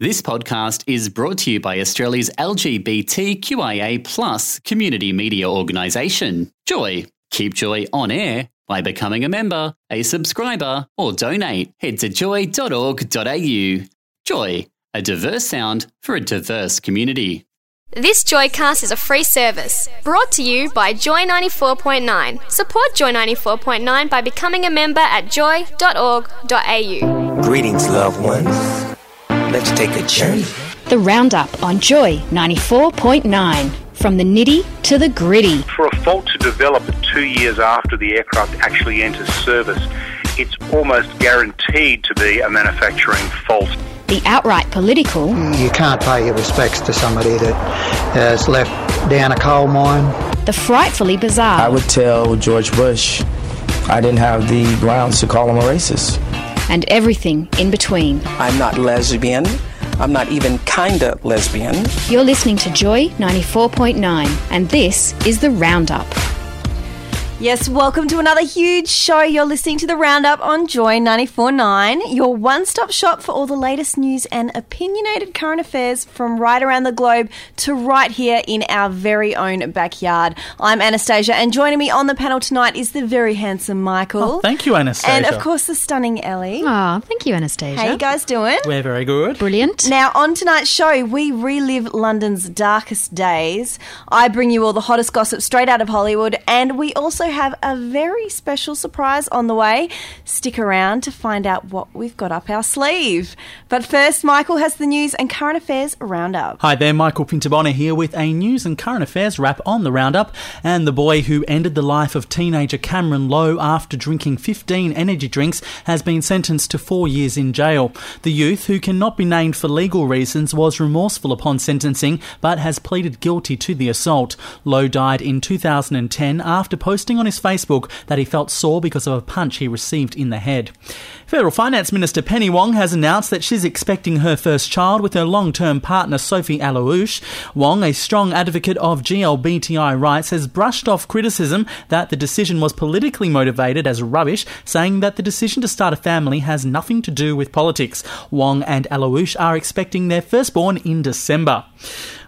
This podcast is brought to you by Australia's LGBTQIA plus community media organisation, Joy. Keep Joy on air by becoming a member, a subscriber, or donate. Head to joy.org.au. Joy, a diverse sound for a diverse community. This Joycast is a free service brought to you by Joy 94.9. Support Joy 94.9 by becoming a member at joy.org.au. Greetings, loved ones. Let's take a journey. The Roundup on Joy 94.9. From the nitty to the gritty. For a fault to develop two years after the aircraft actually enters service, it's almost guaranteed to be a manufacturing fault. The outright political. Mm, you can't pay your respects to somebody that has left down a coal mine. The frightfully bizarre. I would tell George Bush I didn't have the grounds to call him a racist. And everything in between. I'm not lesbian. I'm not even kinda lesbian. You're listening to Joy 94.9, and this is The Roundup. Yes, welcome to another huge show. You're listening to the Roundup on Joy 94.9, your one stop shop for all the latest news and opinionated current affairs from right around the globe to right here in our very own backyard. I'm Anastasia, and joining me on the panel tonight is the very handsome Michael. Oh, thank you, Anastasia. And of course, the stunning Ellie. Oh, thank you, Anastasia. How you guys doing? We're very good. Brilliant. Now, on tonight's show, we relive London's darkest days. I bring you all the hottest gossip straight out of Hollywood, and we also have a very special surprise on the way. Stick around to find out what we've got up our sleeve. But first, Michael has the news and current affairs roundup. Hi there, Michael Pintabona here with a news and current affairs wrap on the roundup. And the boy who ended the life of teenager Cameron Lowe after drinking 15 energy drinks has been sentenced to four years in jail. The youth, who cannot be named for legal reasons, was remorseful upon sentencing but has pleaded guilty to the assault. Lowe died in 2010 after posting on his Facebook that he felt sore because of a punch he received in the head. Federal Finance Minister Penny Wong has announced that she's expecting her first child with her long term partner Sophie Allouache. Wong, a strong advocate of GLBTI rights, has brushed off criticism that the decision was politically motivated as rubbish, saying that the decision to start a family has nothing to do with politics. Wong and Allouache are expecting their firstborn in December.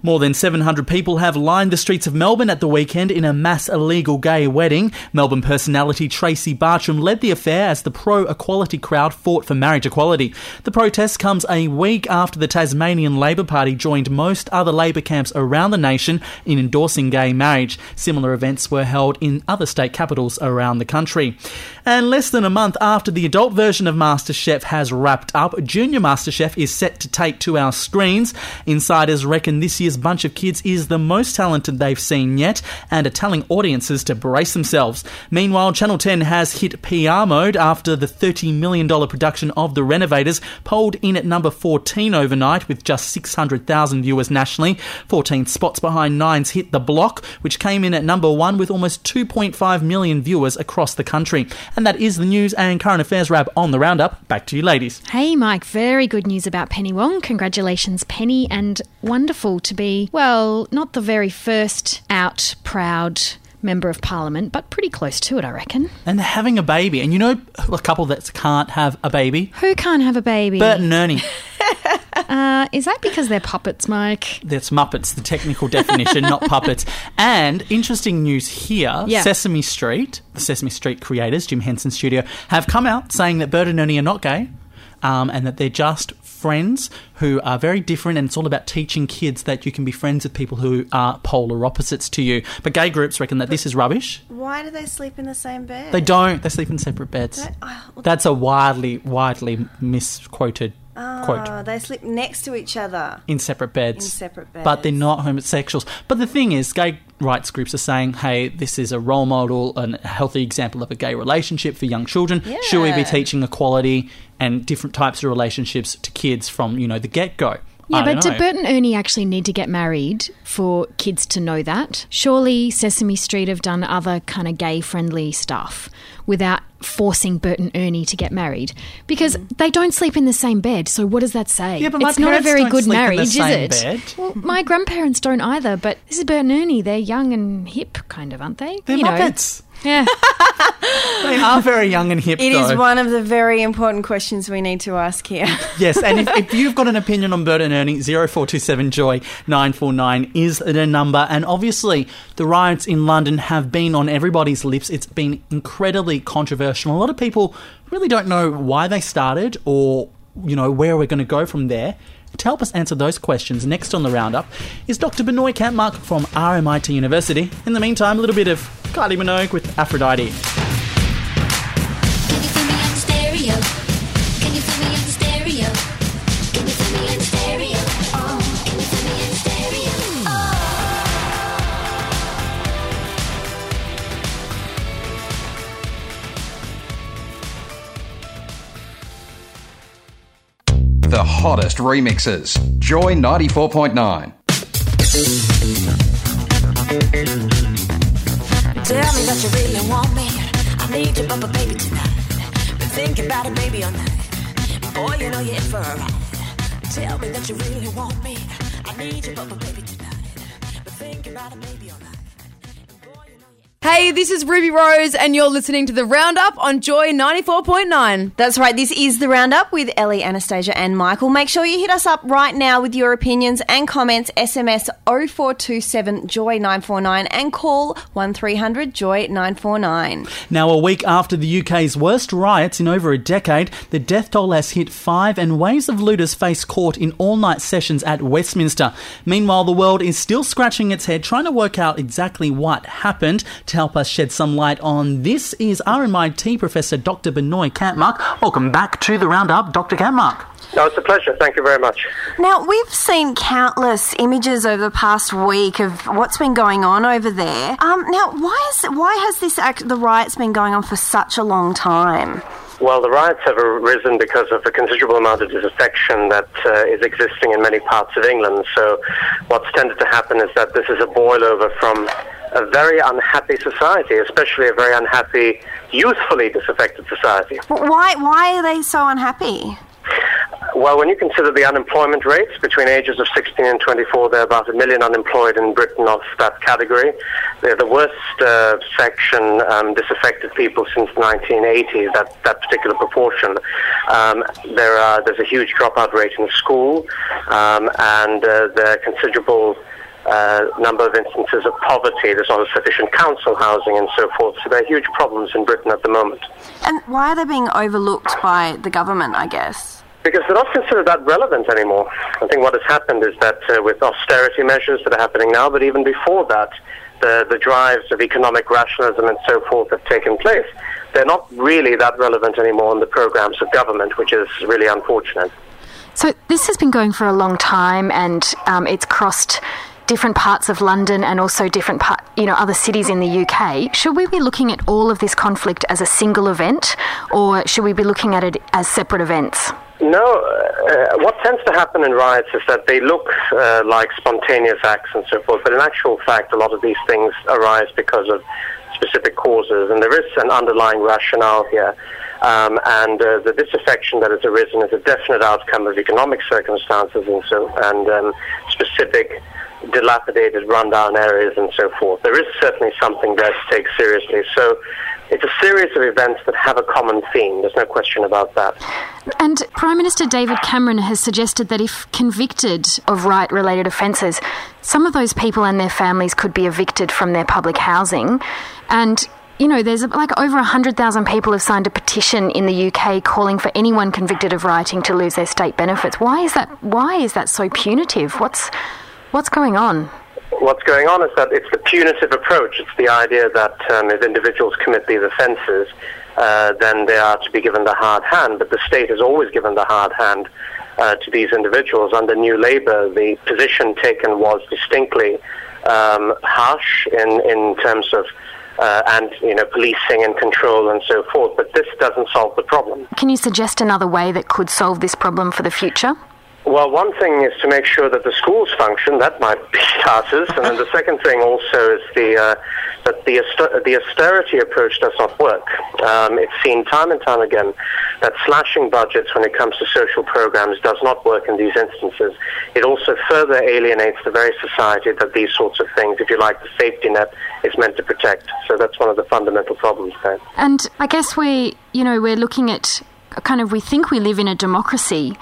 More than 700 people have lined the streets of Melbourne at the weekend in a mass illegal gay wedding. Melbourne personality Tracy Bartram led the affair as the pro equality crowd fought for marriage equality. The protest comes a week after the Tasmanian Labor Party joined most other Labor camps around the nation in endorsing gay marriage. Similar events were held in other state capitals around the country. And less than a month after the adult version of MasterChef has wrapped up, Junior MasterChef is set to take to our screens. Insiders reckon this year's bunch of kids is the most talented they've seen yet and are telling audiences to brace themselves. Meanwhile, Channel 10 has hit PR mode after the $30 million production of The Renovators polled in at number 14 overnight with just 600,000 viewers nationally. 14 spots behind Nine's Hit the Block, which came in at number one with almost 2.5 million viewers across the country. And that is the news and current affairs wrap on the roundup. Back to you, ladies. Hey, Mike, very good news about Penny Wong. Congratulations, Penny, and wonderful to be, well, not the very first out, proud member of parliament, but pretty close to it, I reckon. And they're having a baby. And you know a couple that can't have a baby? Who can't have a baby? Bert and Ernie. Uh, is that because they're puppets, Mike? That's Muppets, the technical definition, not puppets. And interesting news here Yeah. Sesame Street, the Sesame Street creators, Jim Henson Studio, have come out saying that Bert and Ernie are not gay um, and that they're just friends who are very different. And it's all about teaching kids that you can be friends with people who are polar opposites to you. But gay groups reckon that this is rubbish. Why do they sleep in the same bed? They don't, they sleep in separate beds. Oh, that- oh, well, That's a widely, widely misquoted oh, quote. Ah, they sleep next to each other. in separate beds. In separate beds. But they're not homosexuals. But the thing is, gay rights groups are saying, hey, this is a role model and a healthy example of a gay relationship for young children. Should we be teaching equality and different types of relationships to kids from, you know, the get go? Yeah, but don't do. Bert and Ernie actually need to get married for kids to know that? Surely Sesame Street have done other kind of gay friendly stuff without forcing Bert and Ernie to get married because mm. they don't sleep in the same bed. So what does that say? Yeah, but my it's not a very don't good sleep in the marriage, is same it? bed. Well, my grandparents don't either. But this is Bert and Ernie. They're young and hip, kind of, aren't they? They're You know. Muppets. Yeah. they are very young and hip, It though. is one of the very important questions we need to ask here. Yes, and if, if you've got an opinion on Bert and Ernie, 0427 Joy 949 is the number. And obviously, the riots in London have been on everybody's lips. It's been incredibly controversial. A lot of people really don't know why they started or, you know, where we're going to go from there. To help us answer those questions, next on the roundup is Dr. Binoy Kampmark from RMIT University. In the meantime, a little bit of Kylie Minogue with Aphrodite. Hottest remixes. Joy 94.9. Tell me that you really want me. I need baby tonight. Been thinking about baby, all night. Boy, you know you're in for a ride. Tell me that you really want me. I need baby tonight. Been thinking about baby. Hey, this is Ruby Rose, and you're listening to the Roundup on Joy 94.9. That's right. This is the roundup with Ellie, Anastasia, and Michael. Make sure you hit us up right now with your opinions and comments. SMS 0427 Joy 949 and call 1300 Joy 949. Now, a week after the UK's worst riots in over a decade, the death toll has hit five, and waves of looters face court in all night sessions at Westminster. Meanwhile, the world is still scratching its head trying to work out exactly what happened. To help us shed some light on this is RMIT Professor Dr. Binoy Kampmark. Welcome back to the Roundup, Dr. Kampmark. No, it's a pleasure. Thank you very much. Now, we've seen countless images over the past week of what's been going on over there. Um, now, why, is, why has this act, the riots been going on for such a long time? Well, the riots have arisen because of a considerable amount of disaffection that uh, is existing in many parts of England. So, what's tended to happen is that this is a boil over from a very unhappy society, especially a very unhappy, youthfully disaffected society. Why, why are they so unhappy? Well, when you consider the unemployment rates between ages of 16 and 24, there are about a million unemployed in Britain of that category. They're the worst uh, section um, disaffected people since 1980, that, that particular proportion. Um, there are, there's a huge dropout rate in school, um, and uh, there are considerable uh, number of instances of poverty. There's not sufficient council housing and so forth. So there are huge problems in Britain at the moment. And why are they being overlooked by the government, I guess? Because they're not considered that relevant anymore. I think what has happened is that uh, with austerity measures that are happening now, but even before that, the, the drives of economic rationalism and so forth have taken place. They're not really that relevant anymore in the programs of government, which is really unfortunate. So this has been going for a long time, and um, it's crossed different parts of London and also different part, you know, other cities in the UK. Should we be looking at all of this conflict as a single event, or should we be looking at it as separate events? No, uh, what tends to happen in riots is that they look uh, like spontaneous acts and so forth, but in actual fact, a lot of these things arise because of specific causes, and there is an underlying rationale here. Um, and uh, the disaffection that has arisen is a definite outcome of economic circumstances and so and um, specific dilapidated, rundown areas and so forth. There is certainly something there to take seriously. So it's a series of events that have a common theme. There's no question about that. And Prime Minister David Cameron has suggested that if convicted of riot related offences, some of those people and their families could be evicted from their public housing. And you know, there's like over 100,000 people have signed a petition in the UK calling for anyone convicted of rioting to lose their state benefits. Why is that? Why is that so punitive? What's what's going on? What's going on is that it's the punitive approach. It's the idea that um, if individuals commit these offences, uh, then they are to be given the hard hand. But the state has always given the hard hand uh, to these individuals. Under New Labour, the position taken was distinctly um, harsh in, in terms of uh, and you know policing and control and so forth. But this doesn't solve the problem. Can you suggest another way that could solve this problem for the future? Well, one thing is to make sure that the schools function. That might be starters. And then the second thing also is the uh, that the the austerity approach does not work. Um, it's seen time and time again that slashing budgets when it comes to social programs does not work in these instances. It also further alienates the very society that these sorts of things, if you like, the safety net is meant to protect. So that's one of the fundamental problems there. And I guess we, you know, we're looking at kind of we think we live in a democracy,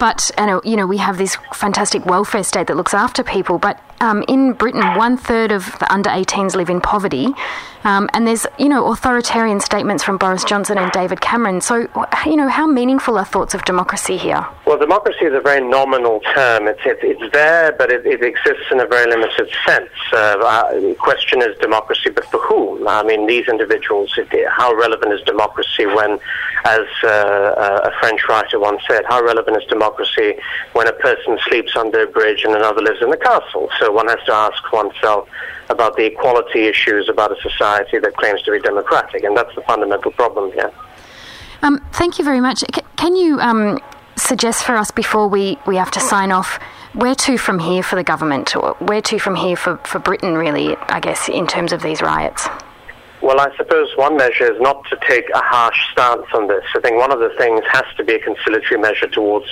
but and uh, you know we have this fantastic welfare state that looks after people. But um, in Britain, one third of the under 18s live in poverty, um, and there's you know authoritarian statements from Boris Johnson and David Cameron. So you know how meaningful are thoughts of democracy here? Well, democracy is a very nominal term. It's it, it's there, but it, it exists in a very limited sense. Uh, the question is democracy, but for whom? I mean, these individuals. How relevant is democracy when, as uh, a French writer once said, how relevant is democracy when a person sleeps under a bridge and another lives in a castle? So one has to ask oneself about the equality issues about a society that claims to be democratic, and that's the fundamental problem here. Um, thank you very much. C- can you um, suggest for us before we, we have to sign off where to from here for the government, or where to from here for, for Britain, really, I guess, in terms of these riots? Well, I suppose one measure is not to take a harsh stance on this. I think one of the things has to be a conciliatory measure towards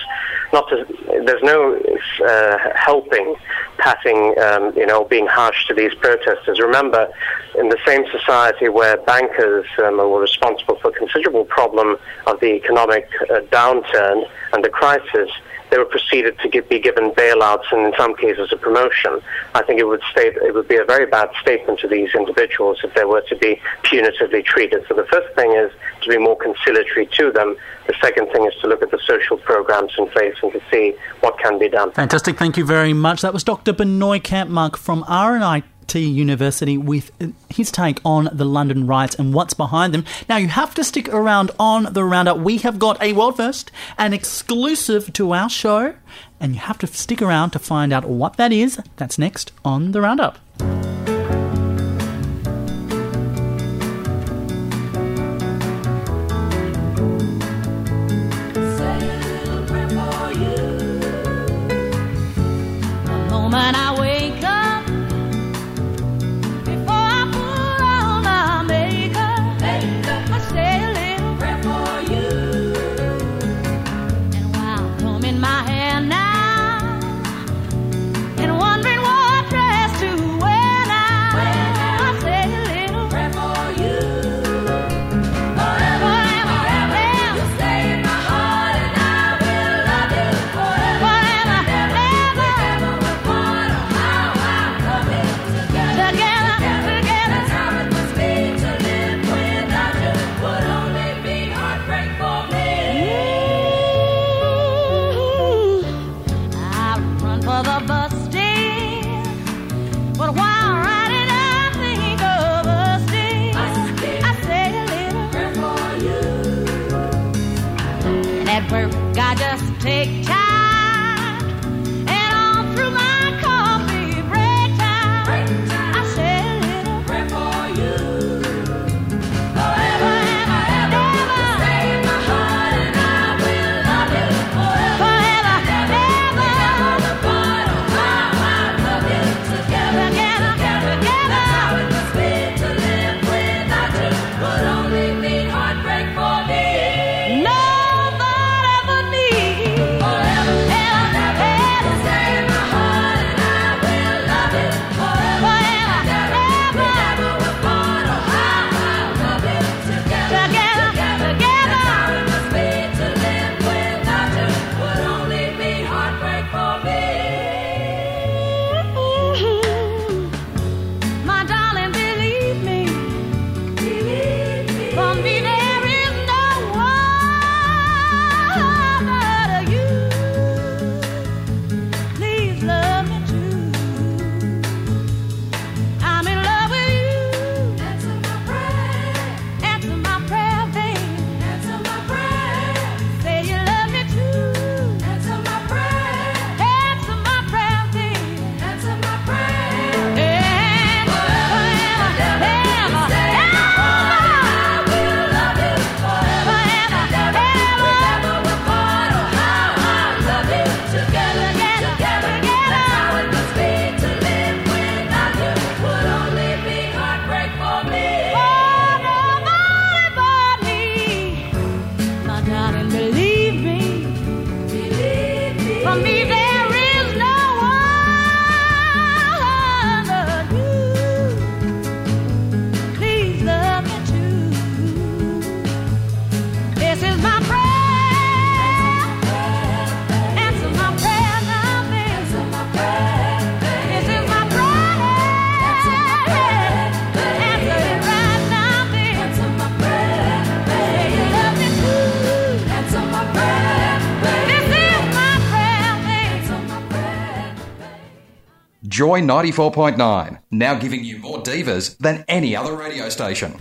not to. There's no uh, helping, patting, um, you know, being harsh to these protesters. Remember, in the same society where bankers um, were responsible for a considerable problem of the economic uh, downturn and the crisis, they were proceeded to be given bailouts and in some cases a promotion. I think it would state it would be a very bad statement to these individuals if they were to be punitively treated. So the first thing is to be more conciliatory to them. The second thing is to look at the social programs in place and to see what can be done. Fantastic. Thank you very much. That was Dr. Binoy Kampmark from RMIT. University with his take on the London riots and what's behind them. Now, you have to stick around on the roundup. We have got a world first, an exclusive to our show, and you have to stick around to find out what that is. That's next on the roundup. Joy 94.9, now giving you more divas than any other radio station.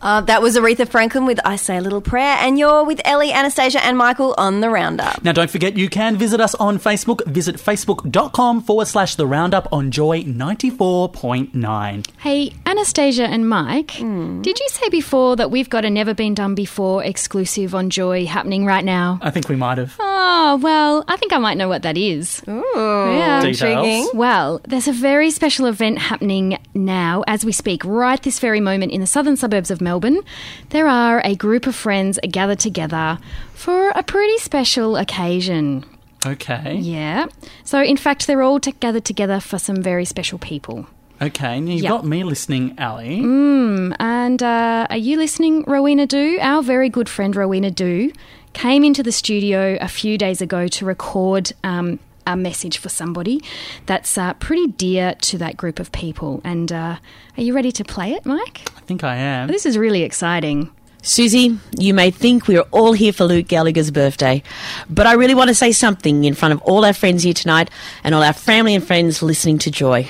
Uh, that was Aretha Franklin with I Say a Little Prayer, and you're with Ellie, Anastasia, and Michael on the Roundup. Now, don't forget you can visit us on Facebook. Visit facebook.com forward slash the roundup on Joy 94.9. Hey, Anastasia and Mike, did you say before that we've got a never been done before exclusive on Joy happening right now? I think we might have. Oh, well, I think I might know what that is. Ooh, Yeah. Details. Well, there's a very special event happening now as we speak, right this very moment in the southern suburbs of Melbourne. There are a group of friends gathered together for a pretty special occasion. Okay. Yeah. So, in fact, they're all gathered together for some very special people. Okay, and you've Yeah. got me listening, Ali. Mm, and uh, are you listening, Rowena Do? Our very good friend Rowena Do came into the studio a few days ago to record um, a message for somebody that's uh, pretty dear to that group of people. And uh, are you ready to play it, Mike? I think I am. This is really exciting. Susie, you may think we are all here for Luke Gallagher's birthday, but I really want to say something in front of all our friends here tonight and all our family and friends listening to Joy.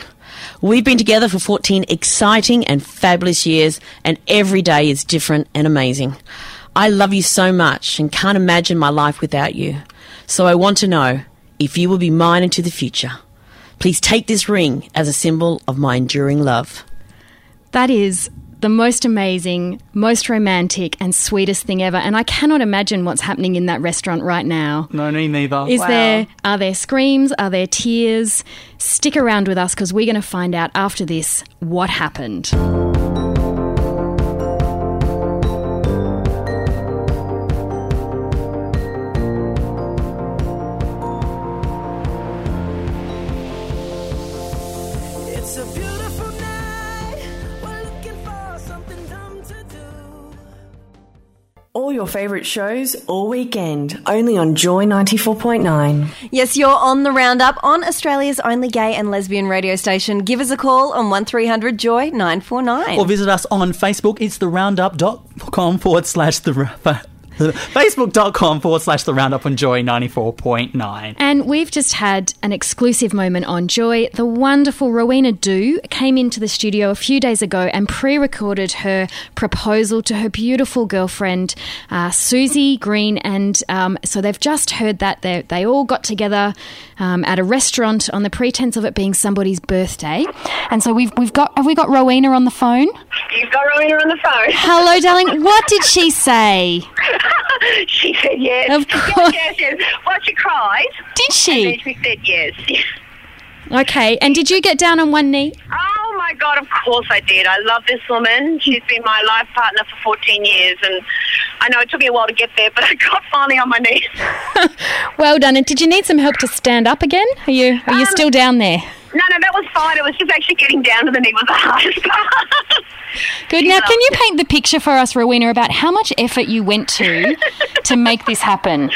We've been together for 14 exciting and fabulous years, and every day is different and amazing. I love you so much and can't imagine my life without you. So I want to know if you will be mine into the future. Please take this ring as a symbol of my enduring love. That is the most amazing, most romantic, and sweetest thing ever. And I cannot imagine what's happening in that restaurant right now. No, me neither. Is there are there screams? Are there tears? Stick around with us because we're going to find out after this what happened. Favourite shows all weekend, only on Joy 94.9. Yes, you're on the Roundup on Australia's only gay and lesbian radio station. Give us a call on 1300 Joy 949. Or visit us on Facebook. It's the roundup.com forward slash the. Ra- Facebook.com forward slash the roundup on Joy 94.9. And we've just had an exclusive moment on Joy. The wonderful Rowena Do came into the studio a few days ago and pre recorded her proposal to her beautiful girlfriend, uh, Susie Green. And um, so they've just heard that. They, they all got together um, at a restaurant on the pretense of it being somebody's birthday. And so we've, we've got, have we got Rowena on the phone? You've got Rowena on the phone. Hello, darling. What did she say? she said yes. Of course. Yes, yes, yes. Well, she cried. Did she? And she said yes. Okay. And did you get down on one knee? Oh my God, of course I did. I love this woman. She's been my life partner for 14 years, and I know it took me a while to get there, but I got finally on my knees. Well done. And did you need some help to stand up again? Are you are you Um, still down there? No, no, that was fine. It was just actually getting down to the knee was the hardest part. Good. Now, can you paint the picture for us, Rowena, about how much effort you went to to make this happen?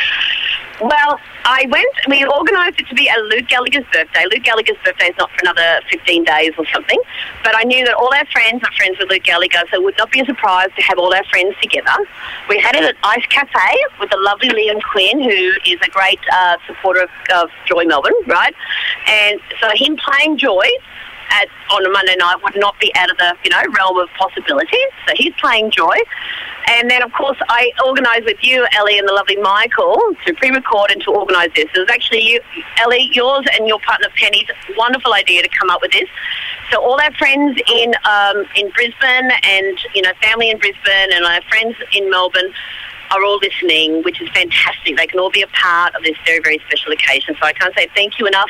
Well, I went, we organised it to be a Luke Gallagher's birthday. Luke Gallagher's birthday is not for another 15 days or something. But I knew that all our friends are friends with Luke Gallagher, so it would not be a surprise to have all our friends together. We had it at Ice Cafe with the lovely Liam Quinn, who is a great uh, supporter of, of Joy Melbourne, right? And so him playing Joy at, on a Monday night would not be out of the you know realm of possibilities. So he's playing Joy, and then of course I organised with you, Ellie, and the lovely Michael to pre-record and to organise this. It was actually you, Ellie, yours and your partner Penny's wonderful idea to come up with this. So all our friends in um, in Brisbane and you know family in Brisbane and our friends in Melbourne are all listening, which is fantastic. They can all be a part of this very, very special occasion. So I can't say thank you enough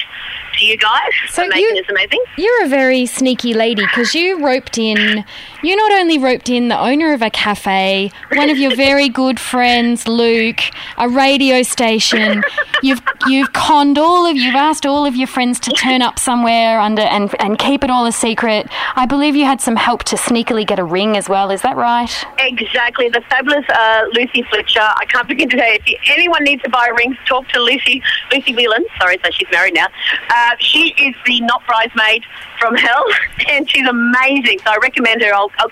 to you guys for making this amazing. You're a very sneaky lady because you roped in. You not only roped in the owner of a cafe, one of your very good friends, Luke, a radio station. You've you've conned all of. You've asked all of your friends to turn up somewhere under and and keep it all a secret. I believe you had some help to sneakily get a ring as well. Is that right? Exactly. The fabulous uh, Lucy Fletcher. I can't begin to say if you- anyone needs to buy rings, talk to Lucy Lucy Whelan. Sorry, so she's married now. Uh, Uh, she is the not bridesmaid from hell, and she's amazing. So I recommend her. I'll, I'll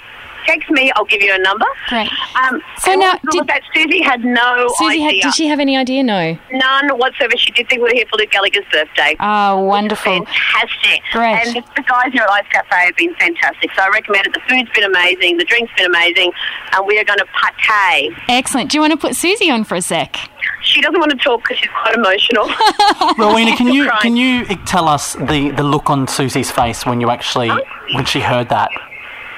text me. I'll give you a number. Great. Um, So now, what was wrong with that Susie had no Susie, had, idea. did she have any idea? No. None whatsoever. She did think we were here for Luke Gallagher's birthday. Oh, wonderful. Fantastic. Great. And the, the guys here at Ice Cafe have been fantastic. So I recommend it. The food's been amazing. The drink's been amazing. And we are going to pate. Excellent. Do you want to put Susie on for a sec? She doesn't want to talk because she's quite emotional. Rowena, can you Crying. can you tell us the, the look on Susie's face when you actually when she heard that?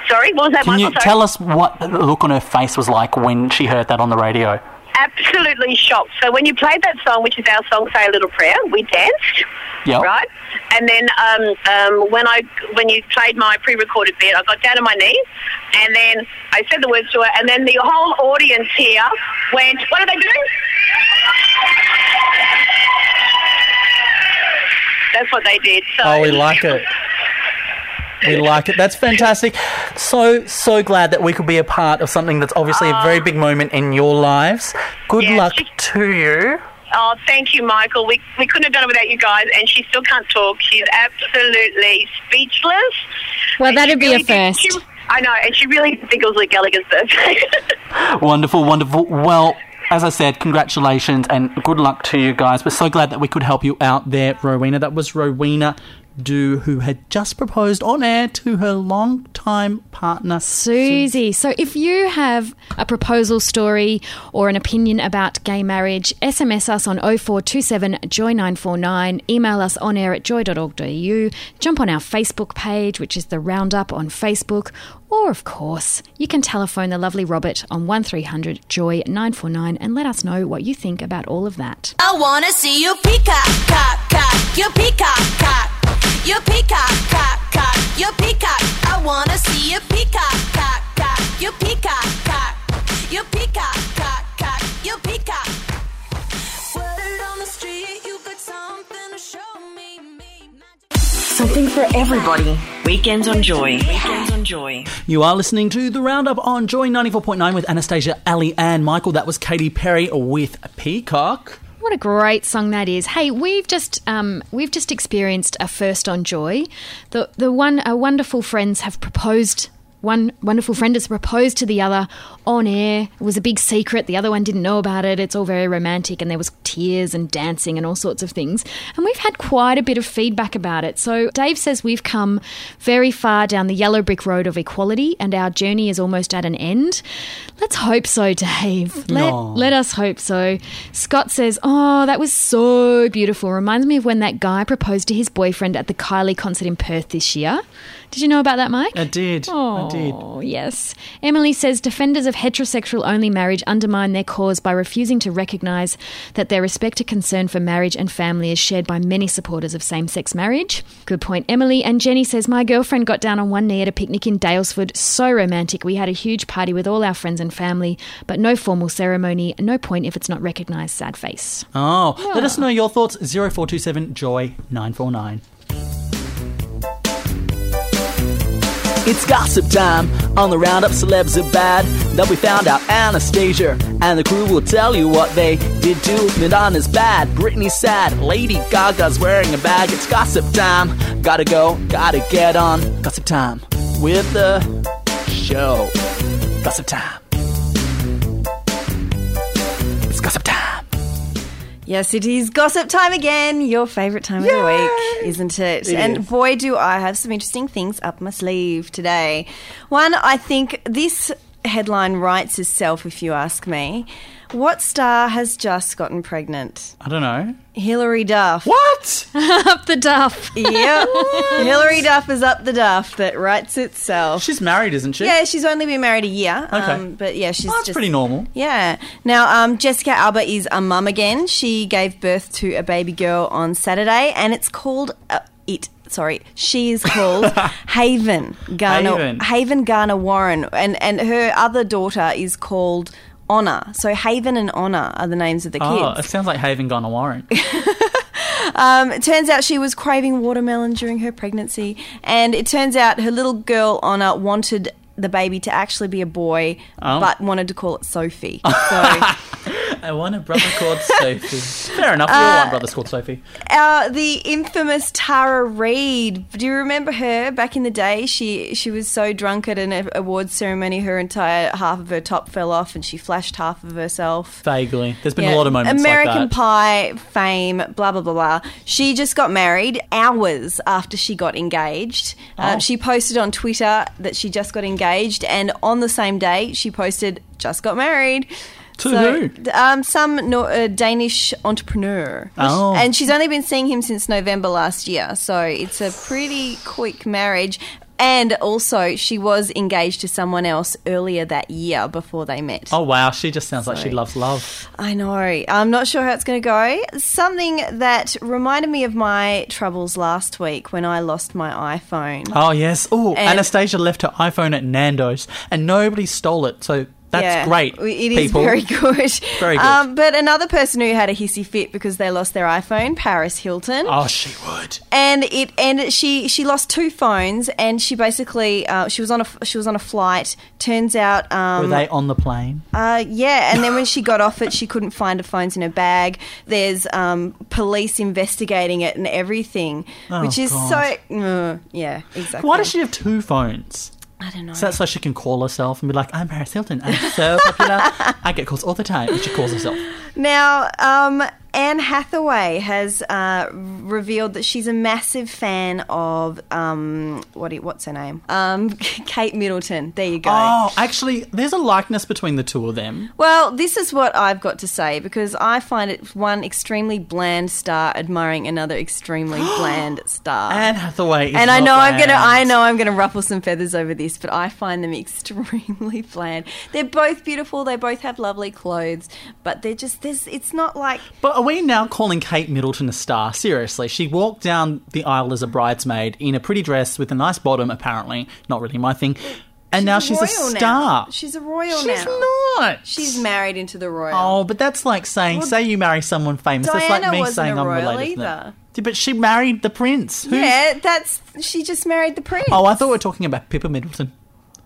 Sorry, what was that, Can you Sorry. tell us what the look on her face was like when she heard that on the radio? absolutely shocked. So when you played that song, which is our song "Say a Little Prayer," we danced, Yep. right? And then um, um, when I when you played my pre-recorded bit, I got down on my knees, and then I said the words to her, and then the whole audience here went, "What are they doing?" That's what they did. So Oh, we like it. We like it. That's fantastic. So so glad that we could be a part of something that's obviously a very ah. big moment in your lives. Good Yeah, luck she- to you. Oh, thank you, Michael. We, we couldn't have done it without you guys, and she still can't talk. She's absolutely speechless. Well, that'd she be a really did- first. she- I know, and she really didn't think it was Luke Gallagher's birthday. Wonderful, wonderful. Well, as I said, congratulations and good luck to you guys. We're so glad that we could help you out there, Rowena. That was Rowena Do, who had just proposed on air to her long-time partner, Susie. So if you have a proposal story or an opinion about gay marriage, SMS us on 0427 Joy 949, email us on air at joy.org.au, jump on our Facebook page, which is the Roundup on Facebook, or of course, you can telephone the lovely Robert on 1300 Joy 949 and let us know what you think about all of that. I wanna see you peacock, cock, cock, you peacock, cock, you peacock, cock, cock, you peacock. I wanna see you peacock, cock, cock, you peacock, cock, you peacock, cock, cock, you peacock. Word on the street, you got something to show me. Something for everybody. Weekends on Joy. Weekends on Joy. You are listening to the Roundup on Joy 94.9 with Anastasia, Ali, and Michael. That was Katy Perry with Peacock. What a great song that is! Hey, we've just um, we've just experienced a first on Joy. The the one our wonderful friends have proposed. One wonderful friend has proposed to the other on air. It was a big secret. The other one didn't know about it. It's all very romantic, and there was tears and dancing and all sorts of things. And we've had quite a bit of feedback about it. So Dave says we've come very far down the yellow brick road of equality, and our journey is almost at an end. Let's hope so, Dave. Let, Aw. let us hope so. Scott says, Oh, that was so beautiful. Reminds me of when that guy proposed to his boyfriend at the Kylie concert in Perth this year. Did you know about that, Mike? I did. I oh, did. Oh, yes. Emily says defenders of heterosexual only marriage undermine their cause by refusing to recognise that their respect and concern for marriage and family is shared by many supporters of same sex marriage. Good point, Emily. And Jenny says, My girlfriend got down on one knee at a picnic in Daylesford. So romantic. We had a huge party with all our friends and family, but no formal ceremony. No point if it's not recognised. Sad face. Oh, let us ah. know your thoughts. 0427 Joy 949. It's gossip time on the roundup. Celebs are bad. That we found out Anastasia and the crew will tell you what they did to Madonna's bad. Britney's sad. Lady Gaga's wearing a bag. It's gossip time. Gotta go. Gotta get on. Gossip time with the show. Gossip time. Yes, it is gossip time again. Your favourite time of the week, isn't it? It and is. boy, do I have some interesting things up my sleeve today. One, I think this headline writes itself, if you ask me. What star has just gotten pregnant? I don't know. Hilary Duff. What? up the duff. Yep. Hilary Duff is up the duff that writes itself. She's married, isn't she? Yeah, she's only been married a year. Okay. Um, but yeah, she's Well, that's just pretty normal. Yeah. Now, um, Jessica Alba is a mum again. She gave birth to a baby girl on Saturday, and it's called uh, it. Sorry, she is called Haven Garner Haven. Haven Garner Warren, and and her other daughter is called Honor. So Haven and Honor are the names of the kids. Oh, kids. it sounds like Haven gone a Warren. Um, it turns out she was craving watermelon during her pregnancy, and it turns out her little girl Honor wanted the baby to actually be a boy, Oh. but wanted to call it Sophie. So I want a brother called Sophie. Fair enough. We all Uh, want brothers called Sophie. uh, the infamous Tara Reid. Do you remember her back in the day? She she was so drunk at an awards ceremony, her entire half of her top fell off, and she flashed half of herself. Vaguely. There's been Yeah. a lot of moments American like that. Pie fame, blah blah blah blah. She just got married hours after she got engaged. Uh, Oh. she posted on Twitter that she just got engaged, and on the same day she posted just got married. To so, who? Um, some no, uh, Danish entrepreneur. Oh. And she's only been seeing him since November last year, so it's a pretty quick marriage. And also, she was engaged to someone else earlier that year before they met. Oh wow, she just sounds like she loves love. I know. I'm not sure how it's going to go. Something that reminded me of my troubles last week when I lost my iPhone. Oh yes. Oh, Anastasia left her iPhone at Nando's, and nobody stole it. So that's Yeah, great. It is people. very good. Very good. Um, but another person who had a hissy fit because they lost their iPhone, Paris Hilton. Oh, she would. and it and she she lost two phones and she basically uh, she was on a she was on a flight turns out um, Were they on the plane? uh, yeah, and then when she got off it, she couldn't find her phones in her bag. There's um, police investigating it and everything, Oh, which is God. so. Uh, yeah, exactly. Why does she have two phones? I don't know. Is that so she can call herself and be like, "I'm Paris Hilton. I'm so popular. I get calls all the time." And she calls herself. Now, um, Anne Hathaway has uh, revealed that she's a massive fan of um, what? What's her name? Um, Kate Middleton. There you go. Oh, actually, there's a likeness between the two of them. Well, this is what I've got to say because I find it one extremely bland star admiring another extremely bland star. Anne Hathaway. Is and I know I'm gonna. I know I'm gonna ruffle some feathers over this, but I find them extremely bland. They're both beautiful. They both have lovely clothes, but they're just there's. It's not like But are we now calling Kate Middleton a star? Seriously, she walked down the aisle as a bridesmaid in a pretty dress with a nice bottom. Apparently, not really my thing. And now she's a star. Now. She's a royal She's now. She's not. She's married into the royal. Oh, but that's like saying, Well, say you marry someone famous. that's like Diana me saying a I'm related either. But she married the prince. Who's- Yeah, that's she just married the prince. Oh, I thought we were talking about Pippa Middleton.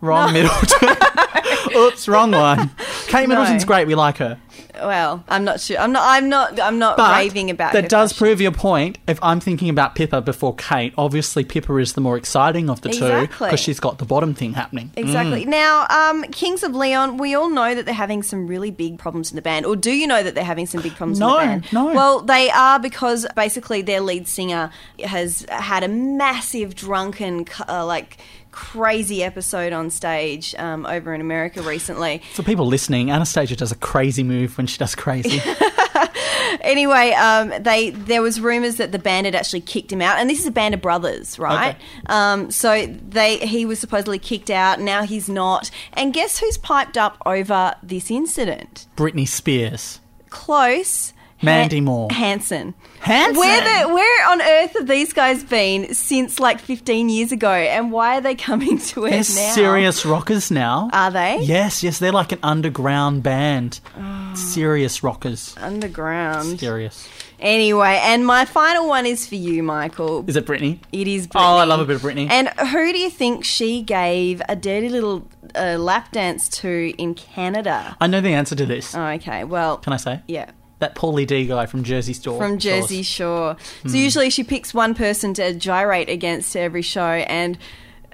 Wrong Middleton. Oops, wrong one. Kate Middleton's No. great. We like her. Well, I'm not sure. I'm not. I'm not. I'm not But raving about that does prove your point. If I'm thinking about Pippa before Kate, obviously Pippa is the more exciting of the two because she's got the bottom thing happening. Exactly. Mm. Now, um, Kings of Leon, we all know that they're having some really big problems in the band. Or do you know that they're having some big problems No, in the band? no. Well, they are because basically their lead singer has had a massive drunken, uh, like, crazy episode on stage um, over in America recently. For people listening, Anastasia does a crazy move when she does crazy. anyway, um, they there was rumors that the band had actually kicked him out, and this is a band of brothers, right? Um, so they he was supposedly kicked out. Now he's not. And guess who's piped up over this incident? Britney Spears. Close. Mandy Moore. Hanson. Hanson? Where the where on earth have these guys been since like 15 years ago, and why are they coming to They're now? serious rockers now. Are they? Yes, yes, they're like an underground band. Oh. Serious rockers. Underground. Serious. Anyway, and my final one is for you, Michael. Is it Britney? It is Britney. Oh, I love a bit of Britney. And who do you think she gave a dirty little uh, lap dance to in Canada? I know the answer to this. Oh, okay. Well, Can I say? Yeah. That Pauly D guy from Jersey Shore. From Jersey Shore. So Hmm. usually she picks one person to gyrate against every show, and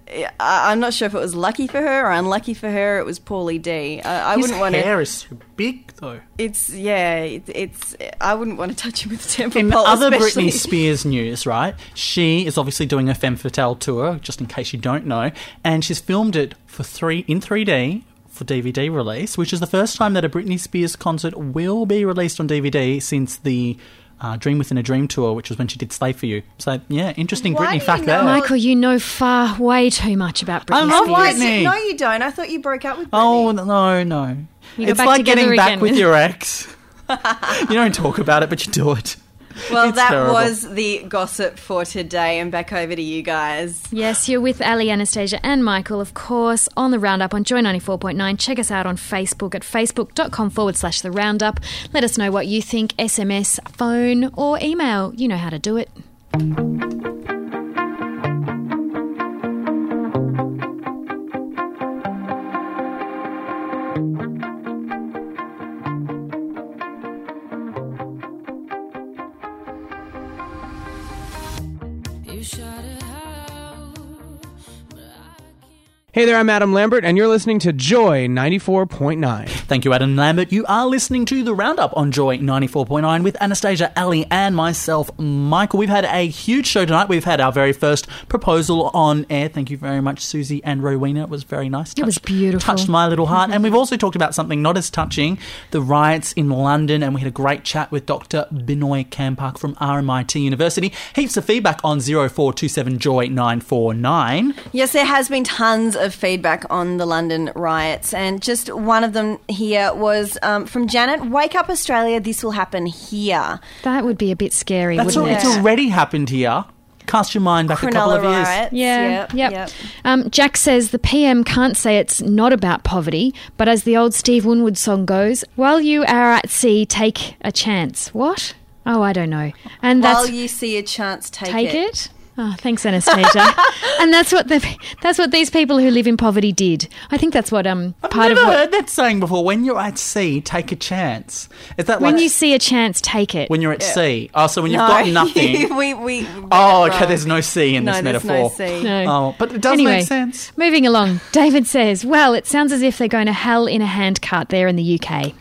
uh, I'm not sure if it was lucky for her or unlucky for her. It was Pauly D. I, I His wouldn't want hair to. is so big though. It's yeah. It, it's. I wouldn't want to touch him with a temper In pole. other especially. Britney Spears news, right? She is obviously doing a Femme Fatale tour, just in case you don't know, and she's filmed it for three in 3D for DVD release, which is the first time that a Britney Spears concert will be released on DVD since the uh, Dream Within a Dream tour, which was when she did Slave for You. So yeah, interesting Why Britney do fact know- there. Michael, you know far way too much about Britney I love Spears. Britney. No, you don't. I thought you broke up with. Britney. Oh no, no! You it's back like together getting back again. with your ex. you don't talk about it, but you do it. Well, It's that terrible. was the gossip for today, and back over to you guys. Yes, you're with Ali, Anastasia, and Michael, of course, on the Roundup on Joy 94.9. Check us out on Facebook at facebook.com forward slash the Roundup. Let us know what you think, SMS, phone, or email. You know how to do it. Hey there, I'm Adam Lambert, and you're listening to Joy 94.9. Thank you, Adam Lambert. You are listening to the Roundup on Joy 94.9 with Anastasia, Ali, and myself, Michael. We've had a huge show tonight. We've had our very first proposal on air. Thank you very much, Susie and Rowena. It was very nice. It was beautiful. Touched my little heart. and we've also talked about something not as touching the riots in London. And we had a great chat with Dr. Binoy Kampak from RMIT University. Heaps of feedback on 0427 Joy 949. Yes, there has been tons of feedback on the London riots, and just one of them here was um, from Janet. Wake up, Australia! This will happen here. That would be a bit scary, That's wouldn't al- it? It's already happened here. Cast your mind back a couple of Cronulla years. riots. Yeah, Yep, yep. Um, Jack says the PM can't say it's not about poverty, but as the old Steve Winwood song goes, while you are at sea, take a chance. What? Oh, I don't know. And While that's you see a chance, take, take it. Oh, thanks, Anastasia. and that's what the that's what these people who live in poverty did. I think that's what um I've part never of what heard that saying before. When you're at sea, take a chance. Is that when like you see a chance, take it. when you're at Yeah. sea? Oh, so when you've No, got nothing. we, we, oh, okay. There's no sea in No, this metaphor. no sea. No. Oh, but it does anyway, make sense. Moving along, David says, "Well, it sounds as if they're going to hell in a handcart there in the UK.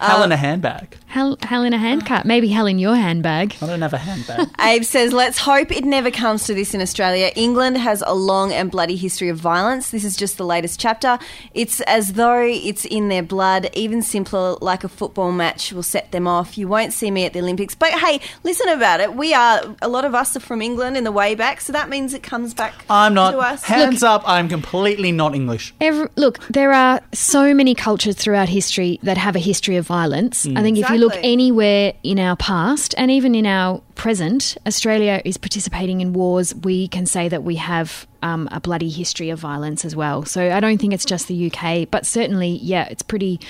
Uh, hell in a handbag. Hell, hell in a handcart. Maybe hell in your handbag. I don't have a handbag. Abe says, let's hope it never comes to this in Australia. England has a long and bloody history of violence. This is just the latest chapter. It's as though it's in their blood. Even simpler, like a football match, will set them off. You won't see me at the Olympics. But hey, listen about it. We are, a lot of us are from England in the way back, so that means it comes back I'm not. to us. Hands up. I'm completely not English. Every, look, there are so many cultures throughout history that have a history of violence. Mm. I think if you look anywhere in our past and even in our present, Australia is participating in wars. We can say that we have um, a bloody history of violence as well. So I don't think it's just the UK, but certainly, yeah, it's pretty.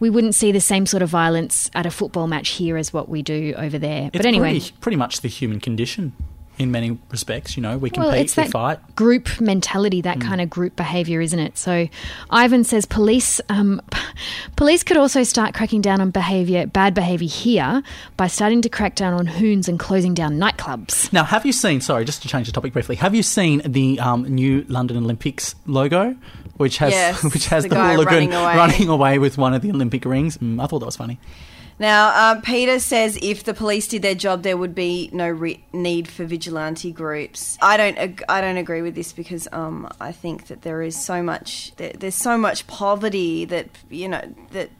We wouldn't see the same sort of violence at a football match here as what we do over there. It's but anyway, pretty, pretty much the human condition in many respects. You know, we Well, compete, it's we that fight. group mentality, that kind of group behaviour, isn't it? So, Ivan says police um, p- police could also start cracking down on behaviour, bad behaviour here by starting to crack down on hoons and closing down nightclubs. Now, have you seen? Sorry, just to change the topic briefly. Have you seen the um, new London Olympics logo, which has Yes, which has the the, guy hooligan running away. running away with one of the Olympic rings? Mm, I thought that was funny. Now, uh, Peter says if the police did their job, there would be no re- need for vigilante groups. I don't. Ag- I don't agree with this because um, I think that there is so much. There, there's so much poverty that you know that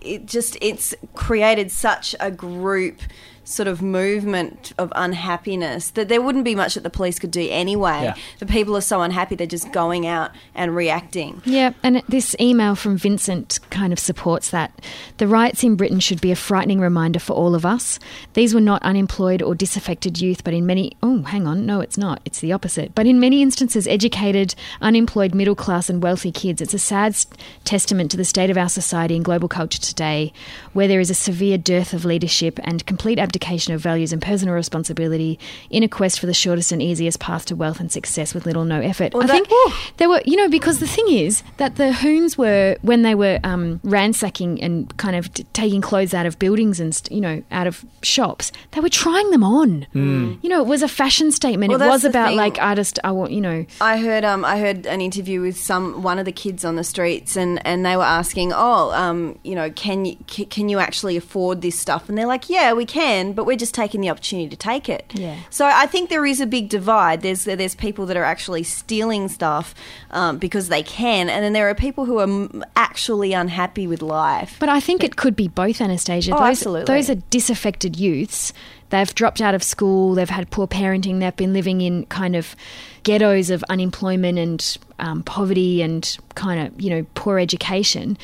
it just it's created such a group sort of movement of unhappiness that there wouldn't be much that the police could do anyway. Yeah. The people are so unhappy they're just going out and reacting. Yeah, and this email from Vincent kind of supports that. The riots in Britain should be a frightening reminder for all of us. These were not unemployed or disaffected youth, but in many. Oh, hang on. No, it's not. It's the opposite. But in many instances, educated, unemployed, middle class, and wealthy kids. It's a sad testament to the state of our society and global culture today, where there is a severe dearth of leadership and complete abdication of values and personal responsibility in a quest for the shortest and easiest path to wealth and success with little or no effort. Well, I that- think there were, you know, because the thing is that the Hoons were when they were um, ransacking and kind of t- taking clothes out of buildings and st- you know out of shops, they were trying them on. Mm. You know, it was a fashion statement. Well, it was about thing. like artist. I want you know. I heard um I heard an interview with some one of the kids on the streets and, and they were asking oh um you know can you can you actually afford this stuff and they're like yeah we can but we're just taking the opportunity to take it Yeah. so I think there is a big divide there's there's people that are actually stealing stuff um, because they can and then there are people who are actually unhappy with life But I think it could be both, Anastasia. Oh, those, absolutely. Those are disaffected youths. They've dropped out of school. They've had poor parenting. They've been living in kind of ghettos of unemployment and um, poverty and kind of you know poor education.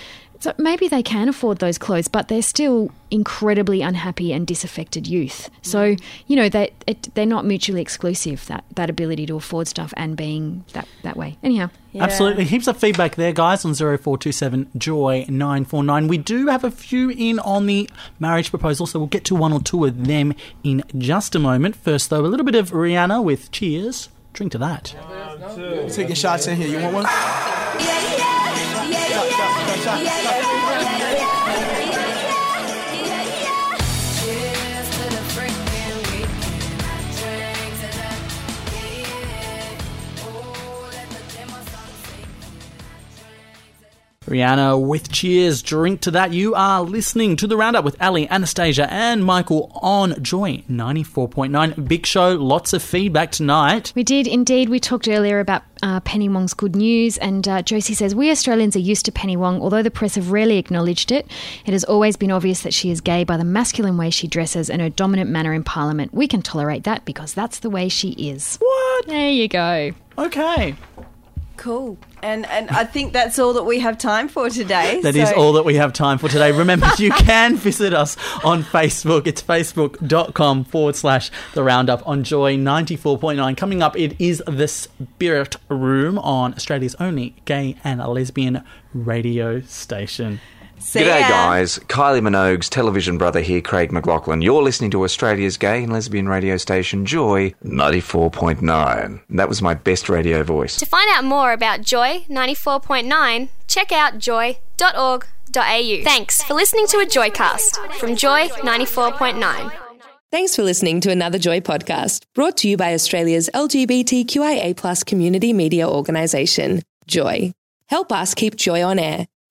So maybe they can afford those clothes, but they're still incredibly unhappy and disaffected youth. So mm. you know they it, they're not mutually exclusive. That that ability to afford stuff and being that that way. Anyhow. Absolutely. Heaps of feedback there, guys, on 0427 Joy 949. We do have a few in on the marriage proposal, so we'll get to one or two of them in just a moment. First, though, a little bit of Rihanna with Cheers. Drink to that. Taking shots in here. You want one? Rihanna with Cheers. Drink to that. You are listening to the Roundup with Ali, Anastasia, and Michael on Joy 94.9. Big show, lots of feedback tonight. We did indeed. We talked earlier about uh, Penny Wong's good news, and uh, Josie says we Australians are used to Penny Wong, although the press have rarely acknowledged it. It has always been obvious that she is gay by the masculine way she dresses and her dominant manner in Parliament. We can tolerate that because that's the way she is. What? There you go. Okay. Cool. And and I think that's all that we have time for today. That is so- all that we have time for today. Remember, you can visit us on Facebook. It's facebook.com forward slash the roundup on Joy 94.9. Coming up, it is the Spirit Room on Australia's only gay and lesbian radio station. G'day, guys. Kylie Minogue's television brother here, Craig McLachlan. You're listening to Australia's gay and lesbian radio station, Joy 94.9. That was my best radio voice. To find out more about Joy 94.9, check out joy.org.au. Thanks for listening to a Joycast from Joy 94.9. Thanks for listening to another Joy podcast brought to you by Australia's LGBTQIA community media organisation, Joy. Help us keep Joy on air.